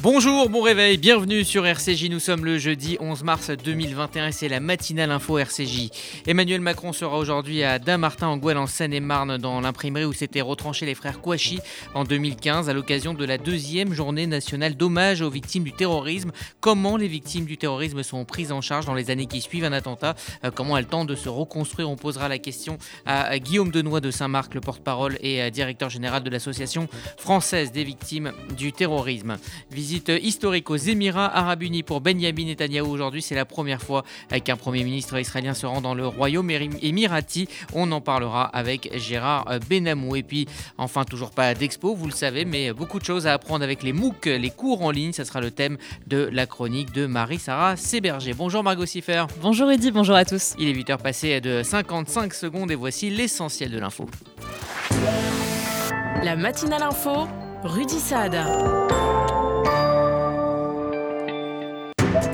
Bonjour, bon réveil, bienvenue sur RCJ. Nous sommes le jeudi 11 mars 2021 et c'est la matinale info RCJ. Emmanuel Macron sera aujourd'hui à Damartin en en Seine-et-Marne dans l'imprimerie où s'étaient retranchés les frères Kouachi en 2015 à l'occasion de la deuxième journée nationale d'hommage aux victimes du terrorisme. Comment les victimes du terrorisme sont prises en charge dans les années qui suivent un attentat? Euh, Comment elles tentent de se reconstruire? On posera la question à Guillaume Denoy de Saint-Marc, le porte-parole et directeur général de l'association française des victimes du terrorisme. Historique aux Émirats Arabes Unis pour Benjamin Netanyahu aujourd'hui. C'est la première fois qu'un Premier ministre israélien se rend dans le royaume émirati. On en parlera avec Gérard Benamou. Et puis, enfin, toujours pas d'expo, vous le savez, mais beaucoup de choses à apprendre avec les MOOC, les cours en ligne. Ça sera le thème de la chronique de Marie-Sarah Séberger. Bonjour Margot Siffer. Bonjour Eddy, bonjour à tous. Il est 8h passé de 55 secondes et voici l'essentiel de l'info. La matinale info, Rudy Saad.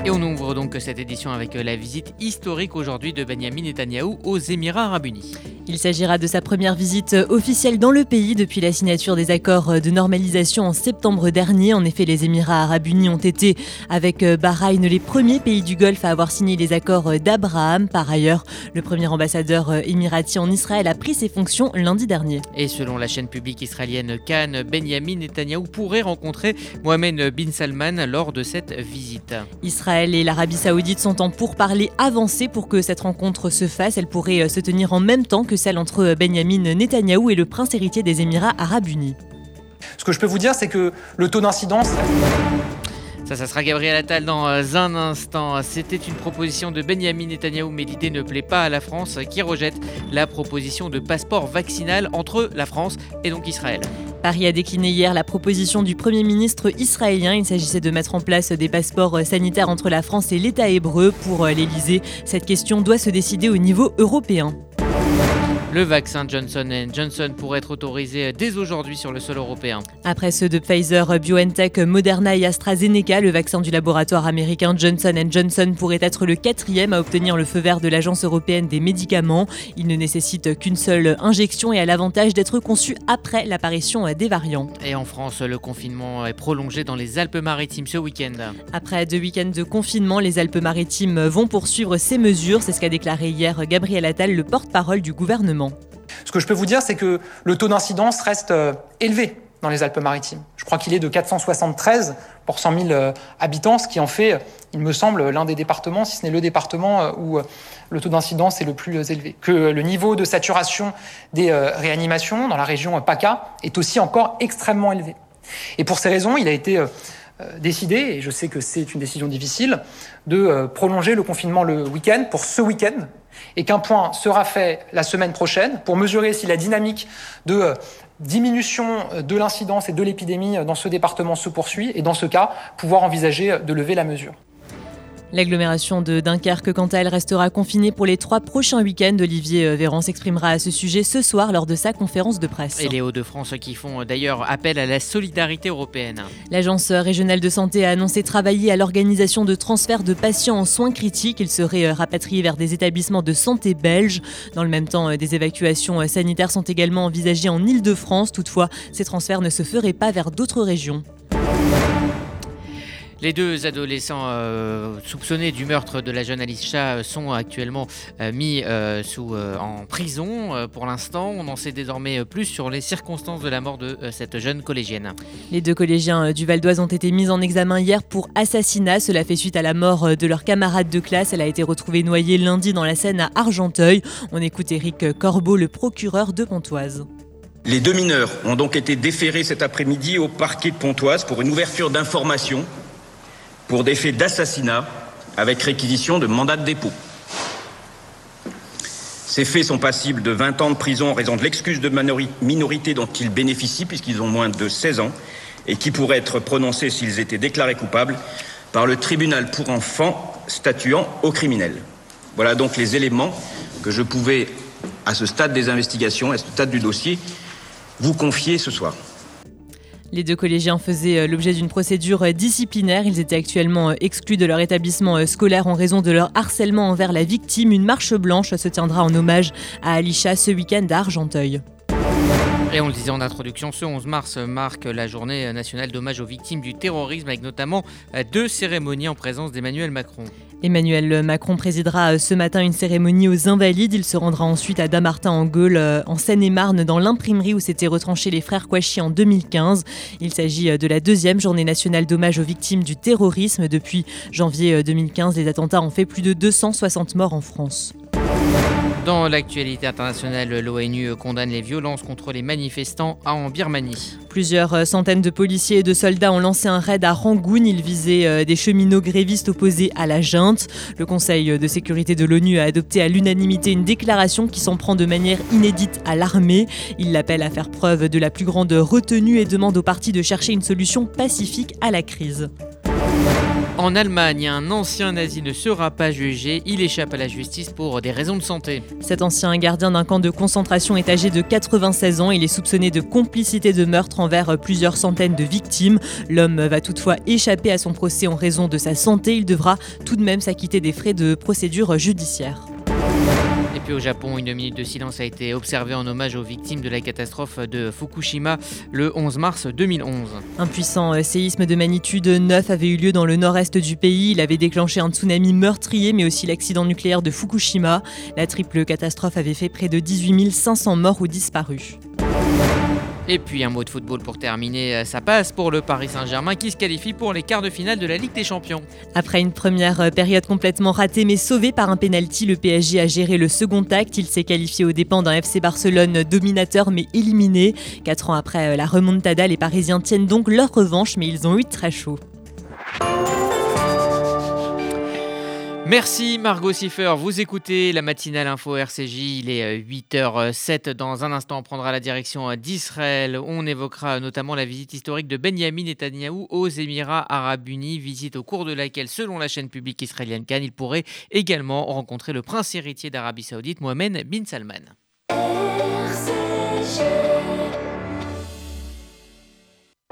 Et on ouvre donc cette édition avec la visite historique aujourd'hui de Benjamin Netanyahou aux Émirats Arabes Unis. Il s'agira de sa première visite officielle dans le pays depuis la signature des accords de normalisation en septembre dernier. En effet, les Émirats arabes unis ont été, avec Bahreïn, les premiers pays du Golfe à avoir signé les accords d'Abraham. Par ailleurs, le premier ambassadeur émirati en Israël a pris ses fonctions lundi dernier. Et selon la chaîne publique israélienne Cannes, Benjamin Netanyahou pourrait rencontrer Mohamed bin Salman lors de cette visite. Israël et l'Arabie saoudite sont en pourparlers avancés pour que cette rencontre se fasse. Elle pourrait se tenir en même temps que celle entre Benjamin Netanyahou et le prince héritier des Émirats arabes unis. Ce que je peux vous dire, c'est que le taux d'incidence... Ça, ça sera Gabriel Attal dans un instant. C'était une proposition de Benjamin Netanyahou, mais l'idée ne plaît pas à la France, qui rejette la proposition de passeport vaccinal entre la France et donc Israël. Paris a décliné hier la proposition du Premier ministre israélien. Il s'agissait de mettre en place des passeports sanitaires entre la France et l'État hébreu. Pour l'Élysée, cette question doit se décider au niveau européen. Le vaccin Johnson Johnson pourrait être autorisé dès aujourd'hui sur le sol européen. Après ceux de Pfizer, BioNTech, Moderna et AstraZeneca, le vaccin du laboratoire américain Johnson Johnson pourrait être le quatrième à obtenir le feu vert de l'Agence européenne des médicaments. Il ne nécessite qu'une seule injection et a l'avantage d'être conçu après l'apparition des variants. Et en France, le confinement est prolongé dans les Alpes-Maritimes ce week-end. Après deux week-ends de confinement, les Alpes-Maritimes vont poursuivre ces mesures. C'est ce qu'a déclaré hier Gabriel Attal, le porte-parole du gouvernement. Ce que je peux vous dire, c'est que le taux d'incidence reste élevé dans les Alpes-Maritimes. Je crois qu'il est de 473 pour 100 000 habitants, ce qui en fait, il me semble, l'un des départements, si ce n'est le département où le taux d'incidence est le plus élevé. Que le niveau de saturation des réanimations dans la région PACA est aussi encore extrêmement élevé. Et pour ces raisons, il a été décidé, et je sais que c'est une décision difficile, de prolonger le confinement le week-end pour ce week-end, et qu'un point sera fait la semaine prochaine pour mesurer si la dynamique de diminution de l'incidence et de l'épidémie dans ce département se poursuit, et dans ce cas, pouvoir envisager de lever la mesure. L'agglomération de Dunkerque, quant à elle, restera confinée pour les trois prochains week-ends. Olivier Véran s'exprimera à ce sujet ce soir lors de sa conférence de presse. Et les Hauts-de-France qui font d'ailleurs appel à la solidarité européenne. L'Agence régionale de santé a annoncé travailler à l'organisation de transferts de patients en soins critiques. Ils seraient rapatriés vers des établissements de santé belges. Dans le même temps, des évacuations sanitaires sont également envisagées en Ile-de-France. Toutefois, ces transferts ne se feraient pas vers d'autres régions. Les deux adolescents euh, soupçonnés du meurtre de la jeune Alice Chat sont actuellement euh, mis euh, sous, en prison. pour l'instant, on en sait désormais plus sur les circonstances de la mort de cette jeune collégienne. Les deux collégiens du Val d'Oise ont été mis en examen hier pour assassinat. Cela fait suite à la mort de leur camarade de classe. Elle a été retrouvée noyée lundi dans la Seine à Argenteuil. On écoute Éric Corbeau, le procureur de Pontoise. Les deux mineurs ont donc été déférés cet après-midi au parquet de Pontoise pour une ouverture d'information pour des faits d'assassinat avec réquisition de mandat de dépôt. Ces faits sont passibles de 20 ans de prison en raison de l'excuse de minorité dont ils bénéficient puisqu'ils ont moins de 16 ans et qui pourraient être prononcés s'ils étaient déclarés coupables par le tribunal pour enfants statuant au criminel. Voilà donc les éléments que je pouvais, à ce stade des investigations, à ce stade du dossier, vous confier ce soir. Les deux collégiens faisaient l'objet d'une procédure disciplinaire. Ils étaient actuellement exclus de leur établissement scolaire en raison de leur harcèlement envers la victime. Une marche blanche se tiendra en hommage à Alisha ce week-end à Argenteuil. Et on le disait en introduction, ce 11 mars marque la journée nationale d'hommage aux victimes du terrorisme avec notamment deux cérémonies en présence d'Emmanuel Macron. Emmanuel Macron présidera ce matin une cérémonie aux Invalides. Il se rendra ensuite à Damartin en Gaule, en Seine-et-Marne, dans l'imprimerie où s'étaient retranchés les frères Kouachi en 2015. Il s'agit de la deuxième journée nationale d'hommage aux victimes du terrorisme. Depuis janvier 2015, les attentats ont fait plus de 260 morts en France. Dans l'actualité internationale, l'ONU condamne les violences contre les manifestants en Birmanie. Plusieurs centaines de policiers et de soldats ont lancé un raid à Rangoon. Ils visaient euh, des cheminots grévistes opposés à la junte. Le Conseil de sécurité de l'ONU a adopté à l'unanimité une déclaration qui s'en prend de manière inédite à l'armée. Il l'appelle à faire preuve de la plus grande retenue et demande aux partis de chercher une solution pacifique à la crise. En Allemagne, un ancien nazi ne sera pas jugé. Il échappe à la justice pour des raisons de santé. Cet ancien gardien d'un camp de concentration est âgé de 96 ans. Il est soupçonné de complicité de meurtre envers plusieurs centaines de victimes. L'homme va toutefois échapper à son procès en raison de sa santé. Il devra tout de même s'acquitter des frais de procédure judiciaire. Puis au Japon, une minute de silence a été observée en hommage aux victimes de la catastrophe de Fukushima le 11 mars 2011. Un puissant euh, séisme de magnitude 9 avait eu lieu dans le nord-est du pays. Il avait déclenché un tsunami meurtrier, mais aussi l'accident nucléaire de Fukushima. La triple catastrophe avait fait près de 18 500 morts ou disparus. Et puis un mot de football pour terminer, euh, ça passe pour le Paris Saint-Germain qui se qualifie pour les quarts de finale de la Ligue des Champions. Après une première euh, période complètement ratée mais sauvée par un penalty, le PSG a géré le second acte. Il s'est qualifié aux dépens d'un FC Barcelone dominateur mais éliminé. Quatre ans après euh, la remontada, les Parisiens tiennent donc leur revanche mais ils ont eu très chaud. Merci Margot Siffer. Vous écoutez la matinale info RCJ. Il est 8h07. Dans un instant, on prendra la direction d'Israël. On évoquera notamment la visite historique de Benjamin Netanyahou aux Émirats Arabes Unis. Visite au cours de laquelle, selon la chaîne publique israélienne Cannes, il pourrait également rencontrer le prince héritier d'Arabie Saoudite, Mohamed bin Salman.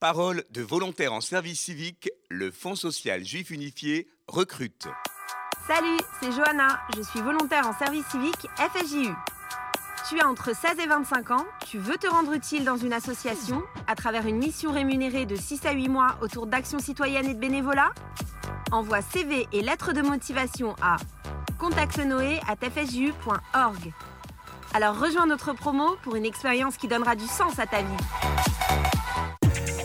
Parole de volontaires en service civique, le Fonds social juif unifié recrute. Salut, c'est Johanna, je suis volontaire en service civique FSJU. Tu as entre 16 et 25 ans, tu veux te rendre utile dans une association à travers une mission rémunérée de 6 à 8 mois autour d'actions citoyennes et de bénévolat? Envoie CV et lettres de motivation à contactenoé@fsju.org. Alors rejoins notre promo pour une expérience qui donnera du sens à ta vie.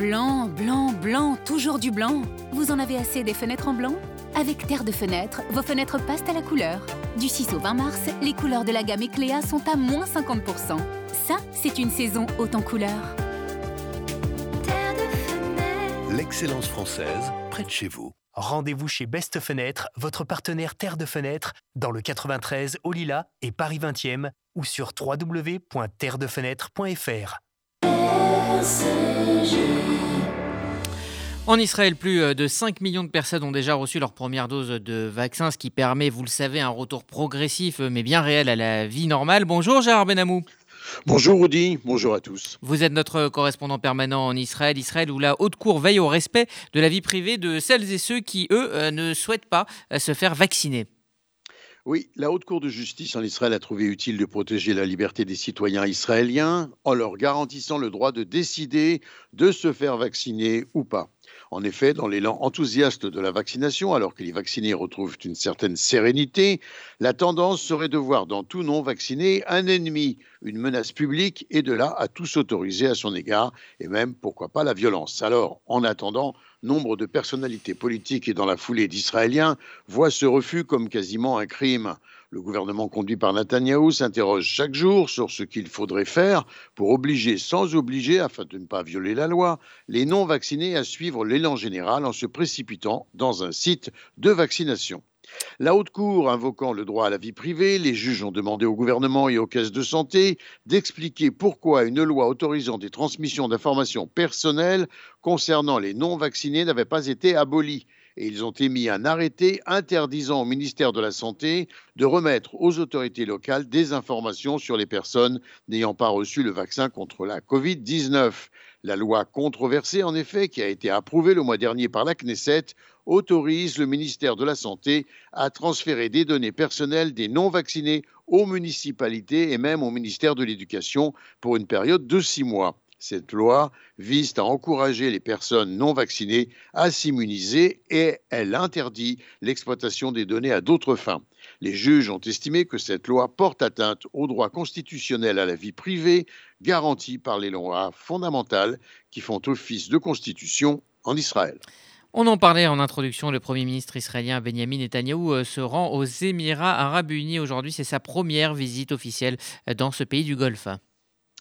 Blanc, blanc, blanc, toujours du blanc. Vous en avez assez des fenêtres en blanc? Avec Terre de Fenêtre, vos fenêtres passent à la couleur. Du 6 au 20 mars, les couleurs de la gamme Ecléa sont à moins 50%. Ça, c'est une saison haute en couleurs. L'excellence française, près de chez vous. Rendez-vous chez Best Fenêtre, votre partenaire Terre de Fenêtre, dans le 93 au Lila et Paris 20e ou sur www.terredefenêtre.fr. En Israël, plus de 5 millions de personnes ont déjà reçu leur première dose de vaccin, ce qui permet, vous le savez, un retour progressif mais bien réel à la vie normale. Bonjour Gérard Benamou. Bonjour Rudy, bonjour à tous. Vous êtes notre correspondant permanent en Israël, Israël où la haute cour veille au respect de la vie privée de celles et ceux qui, eux, euh, ne souhaitent pas euh, se faire vacciner. Oui, la Haute Cour de justice en Israël a trouvé utile de protéger la liberté des citoyens israéliens en leur garantissant le droit de décider de se faire vacciner ou pas. En effet, dans l'élan enthousiaste de la vaccination, alors que les vaccinés retrouvent une certaine sérénité, la tendance serait de voir dans tout non-vacciné un ennemi, une menace publique, et de là à tout s'autoriser à son égard, et même, pourquoi pas, la violence. Alors, en attendant, nombre de personnalités politiques et dans la foulée d'Israéliens voient ce refus comme quasiment un crime. Le gouvernement conduit par Netanyahou s'interroge chaque jour sur ce qu'il faudrait faire pour obliger sans obliger, afin de ne pas violer la loi, les non-vaccinés à suivre l'élan général en se précipitant dans un site de vaccination. La Haute Cour invoquant le droit à la vie privée, les juges ont demandé au gouvernement et aux caisses de santé d'expliquer pourquoi une loi autorisant des transmissions d'informations personnelles concernant les non-vaccinés n'avait pas été abolie et ils ont émis un arrêté interdisant au ministère de la Santé de remettre aux autorités locales des informations sur les personnes n'ayant pas reçu le vaccin contre la Covid-19. La loi controversée, en effet, qui a été approuvée le mois dernier par la Knesset, autorise le ministère de la Santé à transférer des données personnelles des non-vaccinés aux municipalités et même au ministère de l'Éducation pour une période de six mois. Cette loi vise à encourager les personnes non vaccinées à s'immuniser et elle interdit l'exploitation des données à d'autres fins. Les juges ont estimé que cette loi porte atteinte au droit constitutionnel à la vie privée garanti par les lois fondamentales qui font office de constitution en Israël. On en parlait en introduction, le Premier ministre israélien Benjamin Netanyahou euh, se rend aux Émirats arabes unis aujourd'hui. C'est sa première visite officielle dans ce pays du Golfe.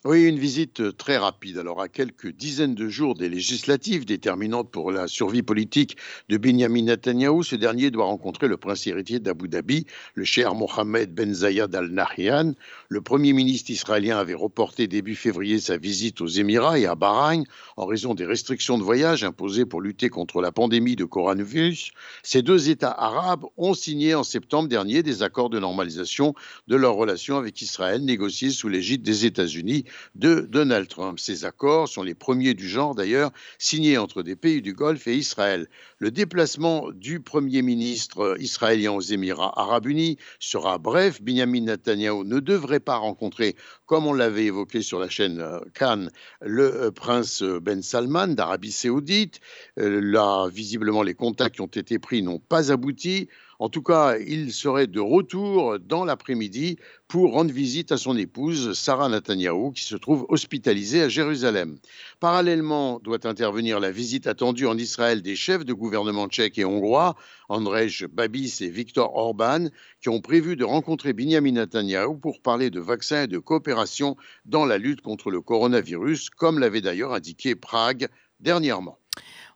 Oui, une visite très rapide. Alors, à quelques dizaines de jours des législatives déterminantes pour la survie politique de Benjamin Netanyahu, ce dernier doit rencontrer le prince héritier d'Abu Dhabi, le cher Mohamed Ben Zayed Al Nahyan. Le premier ministre israélien avait reporté début février sa visite aux Émirats et à Bahreïn en raison des restrictions de voyage imposées pour lutter contre la pandémie de coronavirus. Ces deux États arabes ont signé en septembre dernier des accords de normalisation de leurs relations avec Israël, négociés sous l'égide des États-Unis de Donald Trump. Ces accords sont les premiers du genre d'ailleurs signés entre des pays du Golfe et Israël. Le déplacement du Premier ministre israélien aux Émirats arabes unis sera bref. Benjamin Netanyahu ne devrait pas rencontrer, comme on l'avait évoqué sur la chaîne euh, Cannes, le euh, prince Ben Salman d'Arabie saoudite. Euh, là, visiblement, les contacts qui ont été pris n'ont pas abouti. En tout cas, il serait de retour dans l'après-midi pour rendre visite à son épouse, Sarah Netanyahu, qui se trouve hospitalisée à Jérusalem. Parallèlement, doit intervenir la visite attendue en Israël des chefs de gouvernement tchèques et hongrois, Andrzej Babis et Viktor Orban, qui ont prévu de rencontrer Benjamin Netanyahu pour parler de vaccins et de coopération dans la lutte contre le coronavirus, comme l'avait d'ailleurs indiqué Prague dernièrement.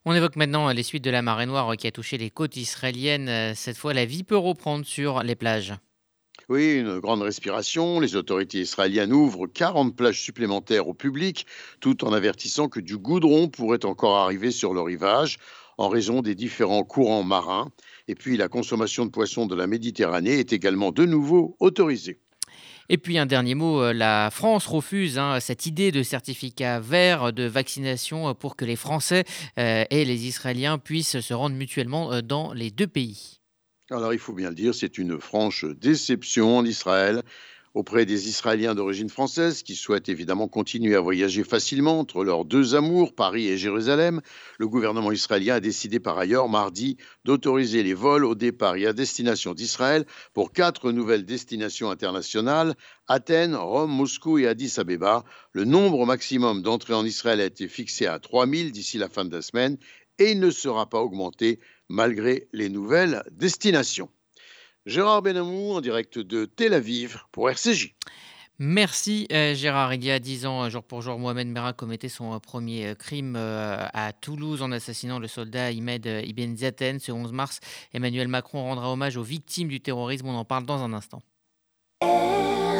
On évoque maintenant les suites de la marée noire qui a touché les côtes israéliennes. Cette fois, la vie peut reprendre sur les plages. Oui, une grande respiration. Les autorités israéliennes ouvrent 40 plages supplémentaires au public, tout en avertissant que du goudron pourrait encore arriver sur le rivage en raison des différents courants marins. Et puis la consommation de poissons de la Méditerranée est également de nouveau autorisée. Et puis un dernier mot, euh, la France refuse hein, cette idée de certificat vert de vaccination euh, pour que les Français euh, et les Israéliens puissent se rendre mutuellement dans les deux pays. Alors il faut bien le dire, c'est une franche déception en Israël auprès des Israéliens d'origine française qui souhaitent évidemment continuer à voyager facilement entre leurs deux amours, Paris et Jérusalem. Le gouvernement israélien a décidé par ailleurs mardi d'autoriser les vols au départ et à destination d'Israël pour quatre nouvelles destinations internationales Athènes, Rome, Moscou et Addis Abeba. Le nombre maximum d'entrées en Israël a été fixé à 3000 d'ici la fin de la semaine et il ne sera pas augmenté malgré les nouvelles destinations. Gérard Benamou en direct de Tel Aviv pour RCJ. Merci euh, Gérard. Il y a dix ans, jour pour jour, Mohamed Merah commettait son euh, premier euh, crime à Toulouse en assassinant le soldat Imed Ibn Zaten. Ce 11 mars, Emmanuel Macron rendra hommage aux victimes du terrorisme. On en parle dans un instant. Vous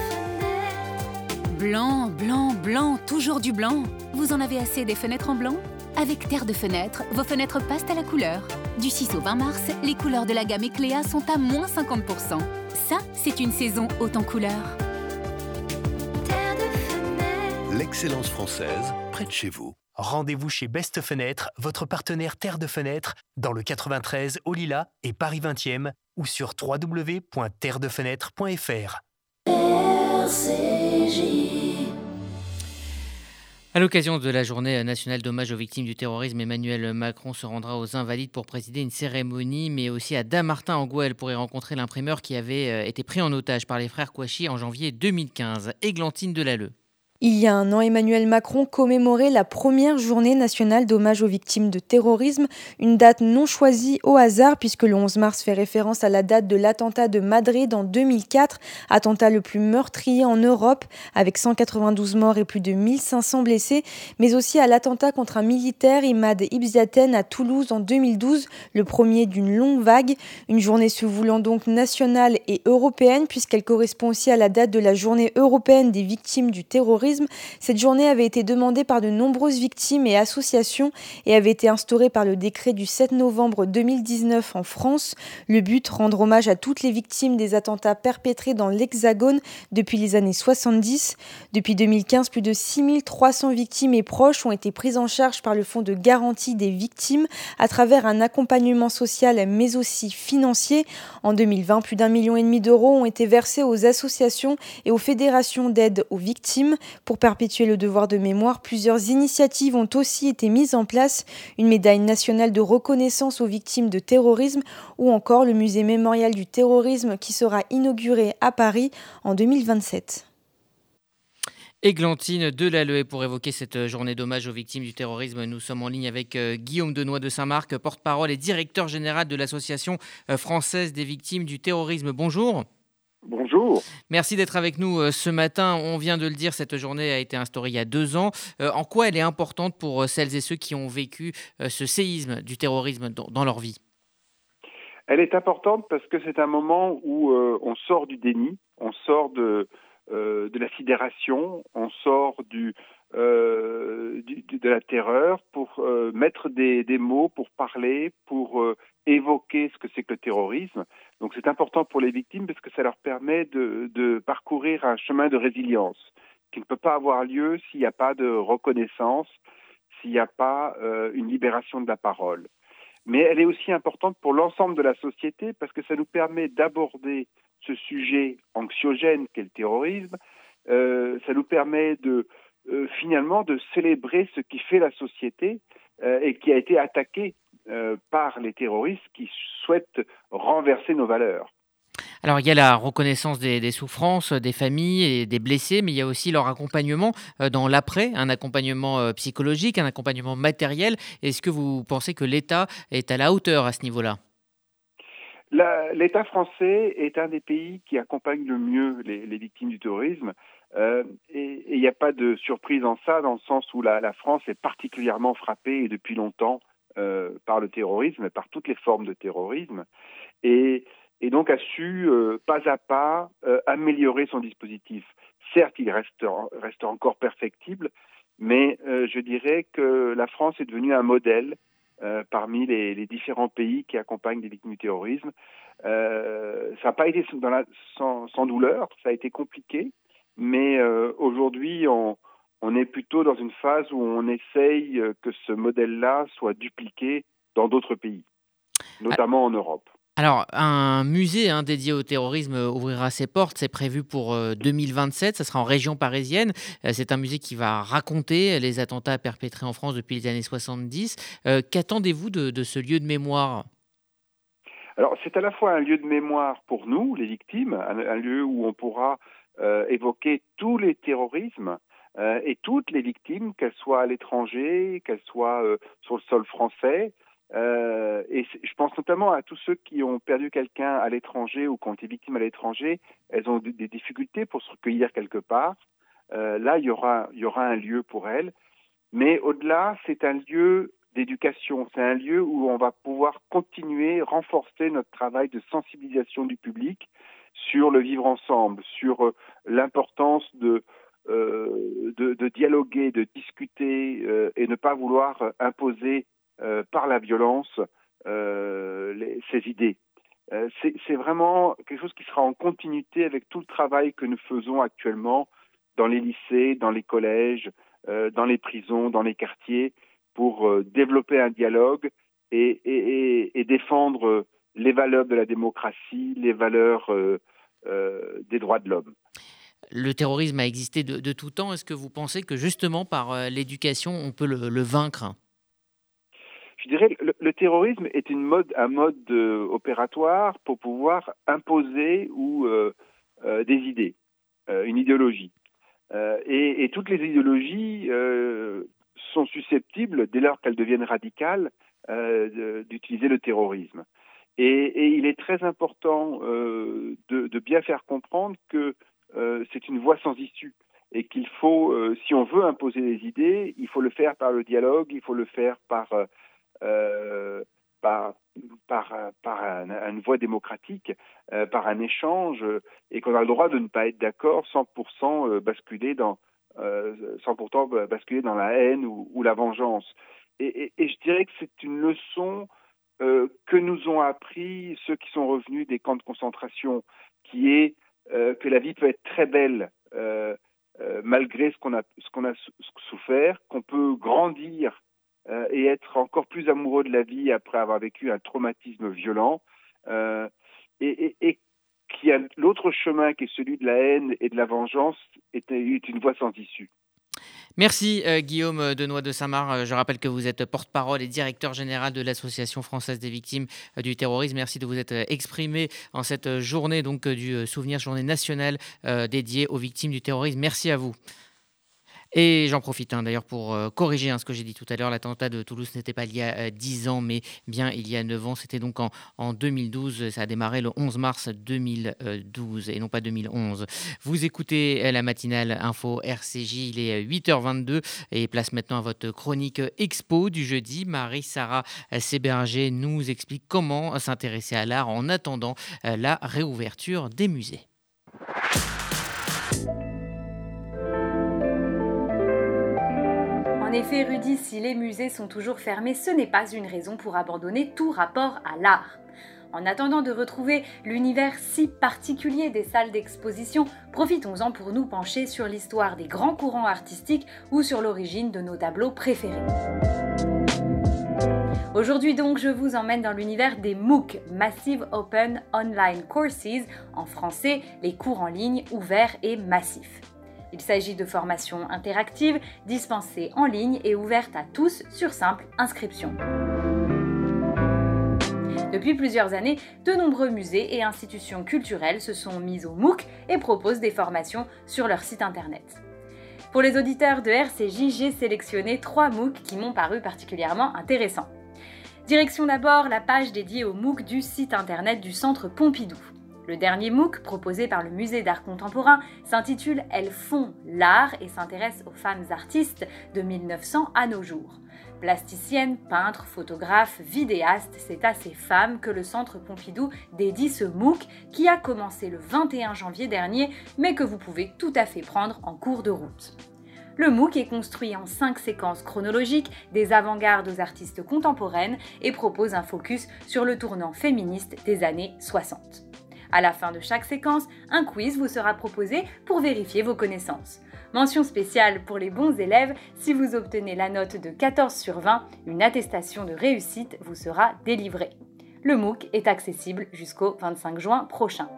Blanc, blanc, blanc, toujours du blanc. Vous en avez assez des fenêtres en blanc? Avec Terre de Fenêtre, vos fenêtres passent à la couleur. Du 6 au 20 mars, les couleurs de la gamme Ecléa sont à moins 50%. Ça, c'est une saison haute en couleurs. L'excellence française, près de chez vous. Rendez-vous chez Best Fenêtre, votre partenaire Terre de Fenêtre, dans le 93 au Lila et Paris 20e ou sur www.terredefenêtre.fr. À l'occasion de la journée nationale d'hommage aux victimes du terrorisme, Emmanuel Macron se rendra aux Invalides pour présider une cérémonie, mais aussi à Damartin en Gouelle pour y rencontrer l'imprimeur qui avait euh, été pris en otage par les frères Kouachi en janvier 2015, Églantine Delalleux. Il y a un an, Emmanuel Macron commémorait la première journée nationale d'hommage aux victimes de terrorisme, une date non choisie au hasard puisque le 11 mars fait référence à la date de l'attentat de Madrid en 2004, attentat le plus meurtrier en Europe avec 192 morts et plus de 1500 blessés, mais aussi à l'attentat contre un militaire, Imad Ibziaten, à Toulouse en 2012, le premier d'une longue vague, une journée se voulant donc nationale et européenne puisqu'elle correspond aussi à la date de la journée européenne des victimes du terrorisme cette journée avait été demandée par de nombreuses victimes et associations et avait été instaurée par le décret du 7 novembre 2019 en France. Le but, rendre hommage à toutes les victimes des attentats perpétrés dans l'Hexagone depuis les années 70. Depuis 2015, plus de 6300 victimes et proches ont été prises en charge par le Fonds de garantie des victimes à travers un accompagnement social mais aussi financier. En 2020, plus d'un million et demi d'euros ont été versés aux associations et aux fédérations d'aide aux victimes. Pour perpétuer le devoir de mémoire, plusieurs initiatives ont aussi été mises en place, une médaille nationale de reconnaissance aux victimes de terrorisme ou encore le musée mémorial du terrorisme qui sera inauguré à Paris en 2027. Églantine Delalleux. pour évoquer cette journée d'hommage aux victimes du terrorisme, nous sommes en ligne avec euh, Guillaume Denoy de Saint-Marc, porte-parole et directeur général de l'Association euh, française des victimes du terrorisme. Bonjour. Bonjour. Merci d'être avec nous euh, ce matin. On vient de le dire, cette journée a été instaurée il y a deux ans. Euh, en quoi elle est importante pour euh, celles et ceux qui ont vécu ce séisme du terrorisme dans leur vie? Elle est importante parce que c'est un moment où on sort du déni, on sort de, de la sidération, on sort du, de la terreur pour mettre des, des, mots, pour parler, pour évoquer ce que c'est que le terrorisme. Donc c'est important pour les victimes parce que ça leur permet de, parcourir un chemin de résilience qui ne peut pas avoir lieu s'il n'y a pas de reconnaissance, s'il n'y a pas euh, une libération de la parole. Mais elle est aussi importante pour l'ensemble de la société parce que ça nous permet d'aborder ce sujet anxiogène qu'est le terrorisme. Euh, ça nous permet euh, finalement de célébrer ce qui fait la société et qui a été attaqué euh, par les terroristes qui souhaitent renverser nos valeurs. Alors il y a la reconnaissance des, souffrances des familles et des blessés, mais il y a aussi leur accompagnement euh, dans l'après, un accompagnement euh, psychologique, un accompagnement matériel. Est-ce que vous pensez que l'État est à la hauteur à ce niveau-là? L'État français est un des pays qui accompagne le mieux les, victimes du terrorisme. et il n'y a pas de surprise en ça, dans le sens où la, la France est particulièrement frappée et depuis longtemps euh, par le terrorisme, par toutes les formes de terrorisme, et, donc a su euh, pas à pas euh, améliorer son dispositif. Certes, il reste, encore perfectible, mais je dirais que la France est devenue un modèle parmi les, différents pays qui accompagnent les victimes du terrorisme. ça n'a pas été sans, douleur, ça a été compliqué, mais aujourd'hui, on, On est plutôt dans une phase où on essaye euh, que ce modèle-là soit dupliqué dans d'autres pays, notamment en Europe. Alors, un musée hein, dédié au terrorisme ouvrira ses portes, c'est prévu pour 2027, ça sera en région parisienne. c'est un musée qui va raconter les attentats perpétrés en France depuis les années 70. Qu'attendez-vous de, ce lieu de mémoire? Alors, c'est à la fois un lieu de mémoire pour nous, les victimes, un, lieu où on pourra euh, évoquer tous les terrorismes euh, et toutes les victimes, qu'elles soient à l'étranger, qu'elles soient euh, sur le sol français. et je pense notamment à tous ceux qui ont perdu quelqu'un à l'étranger ou qui ont été victimes à l'étranger. Elles ont des difficultés pour se recueillir quelque part. là, il y, aura, il y aura un lieu pour elles. Mais au-delà, c'est un lieu d'éducation. C'est un lieu où on va pouvoir continuer, renforcer notre travail de sensibilisation du public sur le vivre ensemble, sur euh, l'importance de, euh, de, dialoguer, de discuter euh, et ne pas vouloir imposer par la violence ces idées. C'est vraiment quelque chose qui sera en continuité avec tout le travail que nous faisons actuellement dans les lycées, dans les collèges, dans les prisons, dans les quartiers, pour euh, développer un dialogue et, défendre les valeurs de la démocratie, les valeurs euh, euh, des droits de l'homme. Le terrorisme a existé de, tout temps. Est-ce que vous pensez que justement par l'éducation, on peut le, vaincre? Je dirais que le, terrorisme est un mode opératoire pour pouvoir imposer ou des idées, une idéologie. Et, toutes les idéologies sont susceptibles, dès lors qu'elles deviennent radicales, euh, d'utiliser le terrorisme. Et, il est très important euh, de, bien faire comprendre que euh, c'est une voie sans issue et qu'il faut, si on veut imposer des idées, il faut le faire par le dialogue, il faut le faire par, par, par, par une voie démocratique, par un échange, et qu'on a le droit de ne pas être d'accord sans pourcent basculer dans, euh, sans pourtant basculer dans la haine ou, la vengeance. Et, je dirais que c'est une leçon euh, que nous ont appris ceux qui sont revenus des camps de concentration, qui est euh, que la vie peut être très belle malgré ce qu'on a, ce qu'on a souffert, qu'on peut grandir et être encore plus amoureux de la vie après avoir vécu un traumatisme violent. et, et, qui a l'autre chemin qui est celui de la haine et de la vengeance est, une voie sans issue. Merci euh, Guillaume Denois de Saint-Marc. Euh, je rappelle que vous êtes porte-parole et directeur général de l'Association française des victimes euh, du terrorisme. Merci de vous être exprimé en cette journée donc du souvenir journée nationale dédiée aux victimes du terrorisme. Merci à vous. Et j'en profite hein, d'ailleurs pour euh, corriger hein, ce que j'ai dit tout à l'heure. L'attentat de Toulouse n'était pas il y a 10 euh, ans, mais bien il y a 9 ans. C'était donc en, en, 2012. Ça a démarré le 11 mars 2012 et non pas 2011. Vous écoutez euh, la matinale info RCJ. Il est 8h22 et place maintenant à votre chronique expo du jeudi. Marie-Sarah Séberger nous explique comment s'intéresser à l'art en attendant la réouverture des musées. En effet, Rudy, si les musées sont toujours fermés, ce n'est pas une raison pour abandonner tout rapport à l'art. En attendant de retrouver l'univers si particulier des salles d'exposition, profitons-en pour nous pencher sur l'histoire des grands courants artistiques ou sur l'origine de nos tableaux préférés. Aujourd'hui donc, je vous emmène dans l'univers des MOOC, Massive Open Online Courses, en français, les cours en ligne ouverts et massifs. Il s'agit de formations interactives, dispensées en ligne et ouvertes à tous sur simple inscription. Depuis plusieurs années, de nombreux musées et institutions culturelles se sont mis au MOOC et proposent des formations sur leur site internet. Pour les auditeurs de RCJ, j'ai sélectionné trois MOOC qui m'ont paru particulièrement intéressants. Direction d'abord la page dédiée au MOOC du site internet du Centre Pompidou. Le dernier MOOC, proposé par le Musée d'art contemporain, s'intitule Elles font l'art et s'intéresse aux femmes artistes de 1900 à nos jours. Plasticiennes, peintres, photographes, vidéastes, c'est à ces femmes que le Centre Pompidou dédie ce MOOC qui a commencé le 21 janvier dernier, mais que vous pouvez tout à fait prendre en cours de route. Le MOOC est construit en cinq séquences chronologiques des avant-gardes aux artistes contemporaines et propose un focus sur le tournant féministe des années 60. À la fin de chaque séquence, un quiz vous sera proposé pour vérifier vos connaissances. Mention spéciale pour les bons élèves, si vous obtenez la note de 14 sur 20, une attestation de réussite vous sera délivrée. Le MOOC est accessible jusqu'au 25 juin prochain.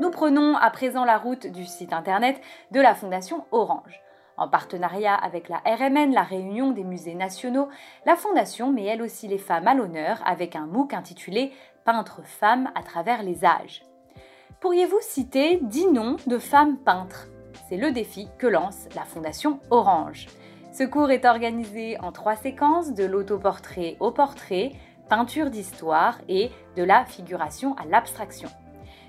Nous prenons à présent la route du site internet de la Fondation Orange. En partenariat avec la RMN, la Réunion des musées nationaux, la Fondation met elle aussi les femmes à l'honneur avec un MOOC intitulé Peintres femmes à travers les âges. Pourriez-vous citer 10 noms de femmes peintres? C'est le défi que lance la Fondation Orange. Ce cours est organisé en trois séquences de l'autoportrait au portrait, peinture d'histoire et de la figuration à l'abstraction.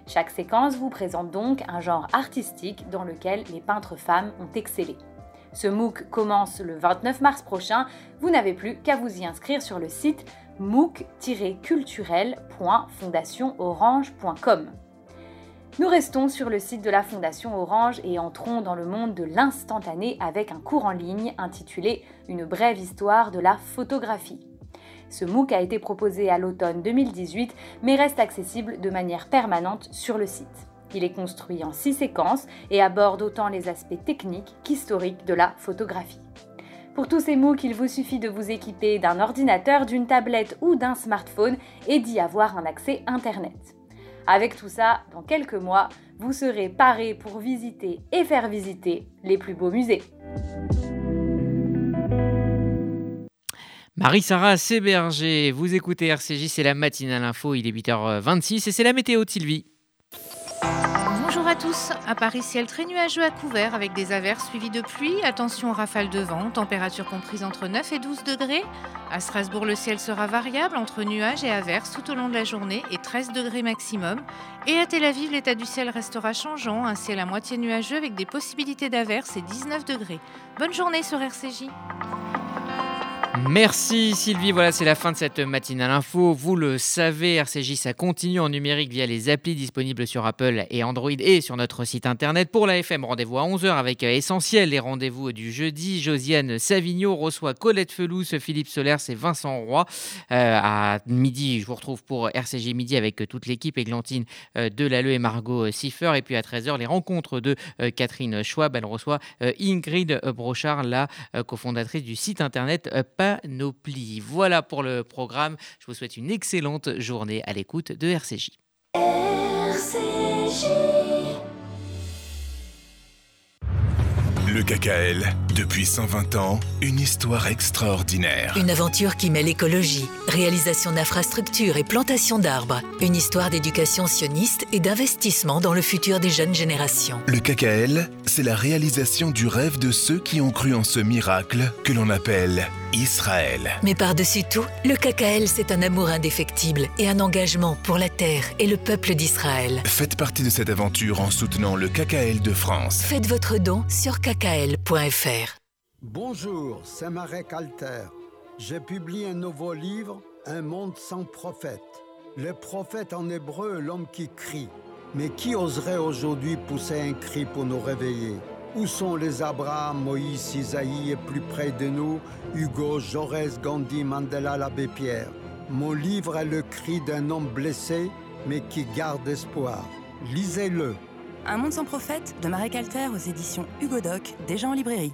Chaque séquence vous présente donc un genre artistique dans lequel les peintres femmes ont excellé. Ce MOOC commence le 29 mars prochain. Vous n'avez plus qu'à vous y inscrire sur le site mooc-culturel.fondationnoorange.com. Nous restons sur le site de la Fondation Orange et entrons dans le monde de l'instantané avec un cours en ligne intitulé Une brève histoire de la photographie. Ce MOOC a été proposé à l'automne 2018 mais reste accessible de manière permanente sur le site. Il est construit en six séquences et aborde autant les aspects techniques qu'historiques de la photographie. Pour tous ces MOOC, il vous suffit de vous équiper d'un ordinateur, d'une tablette ou d'un smartphone et d'y avoir un accès Internet. Avec tout ça, dans quelques mois, vous serez paré pour visiter et faire visiter les plus beaux musées. Marie-Sara Séberger, vous écoutez RCJ, c'est la matinale info, il est 8h26 et c'est la météo de Sylvie. Tous. À Paris, ciel très nuageux à couvert avec des averses suivies de pluie. Attention aux rafales de vent, température comprise entre 9 et 12 degrés. À Strasbourg, le ciel sera variable entre nuages et averses tout au long de la journée et 13 degrés maximum. Et à Tel Aviv, l'état du ciel restera changeant, un ciel à moitié nuageux avec des possibilités d'averses et 19 degrés. Bonne journée sur RCJ. Merci Sylvie, voilà c'est la fin de cette matinale info. Vous le savez, RCJ ça continue en numérique via les applis disponibles sur Apple et Android et sur notre site internet. Pour la FM, rendez-vous à 11h avec Essentiel, les rendez-vous du jeudi. Josiane Savigno reçoit Colette Felous, Philippe Solers et Vincent Roy. Euh, à midi, je vous retrouve pour RCJ Midi avec toute l'équipe, Églantine euh, Delalleux et Margot Siffer. Et puis à 13h, les rencontres de euh, Catherine Schwab. Elle reçoit Ingrid Brochard, la cofondatrice du site internet Panoplie. Voilà pour le programme. Je vous souhaite une excellente journée à l'écoute de RCJ. Le KKL, depuis 120 ans, une histoire extraordinaire. Une aventure qui mêle écologie, réalisation d'infrastructures et plantation d'arbres. Une histoire d'éducation sioniste et d'investissement dans le futur des jeunes générations. Le KKL, c'est la réalisation du rêve de ceux qui ont cru en ce miracle que l'on appelle Israël. Mais par-dessus tout, le KKL, c'est un amour indéfectible et un engagement pour la terre et le peuple d'Israël. Faites partie de cette aventure en soutenant le KKL de France. Faites votre don sur kkl.fr. Bonjour, c'est Marek Alter. J'ai publié un nouveau livre, Un monde sans prophète. Le prophète en hébreu, l'homme qui crie. Mais qui oserait aujourd'hui pousser un cri pour nous réveiller? Où sont les Abraham, Moïse, Isaïe et plus près de nous, Hugo, Jaurès, Gandhi, Mandela, l'abbé Pierre? Mon livre est le cri d'un homme blessé, mais qui garde espoir. Lisez-le. Un monde sans prophète de Marek Alter aux éditions Hugo Doc, déjà en librairie.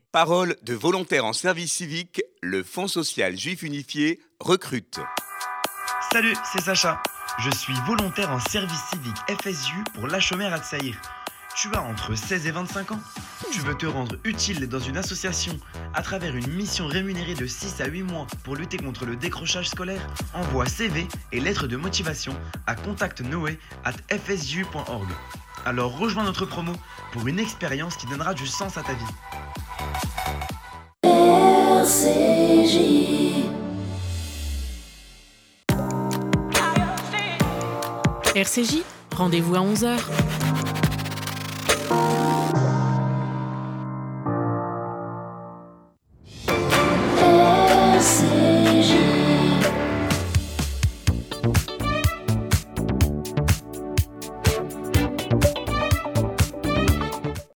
Parole de volontaires en service civique, le Fonds social juif unifié recrute. Salut, c'est Sacha. Je suis volontaire en service civique FSU pour l'Achomer Atsaïr. Tu as entre 16 et 25 ans Tu veux te rendre utile dans une association à travers une mission rémunérée de 6 à 8 mois pour lutter contre le décrochage scolaire Envoie CV et lettres de motivation à contactnoé at fsu.org. Alors rejoins notre promo pour une expérience qui donnera du sens à ta vie. RCJ. RCJ, rendez-vous à 11h.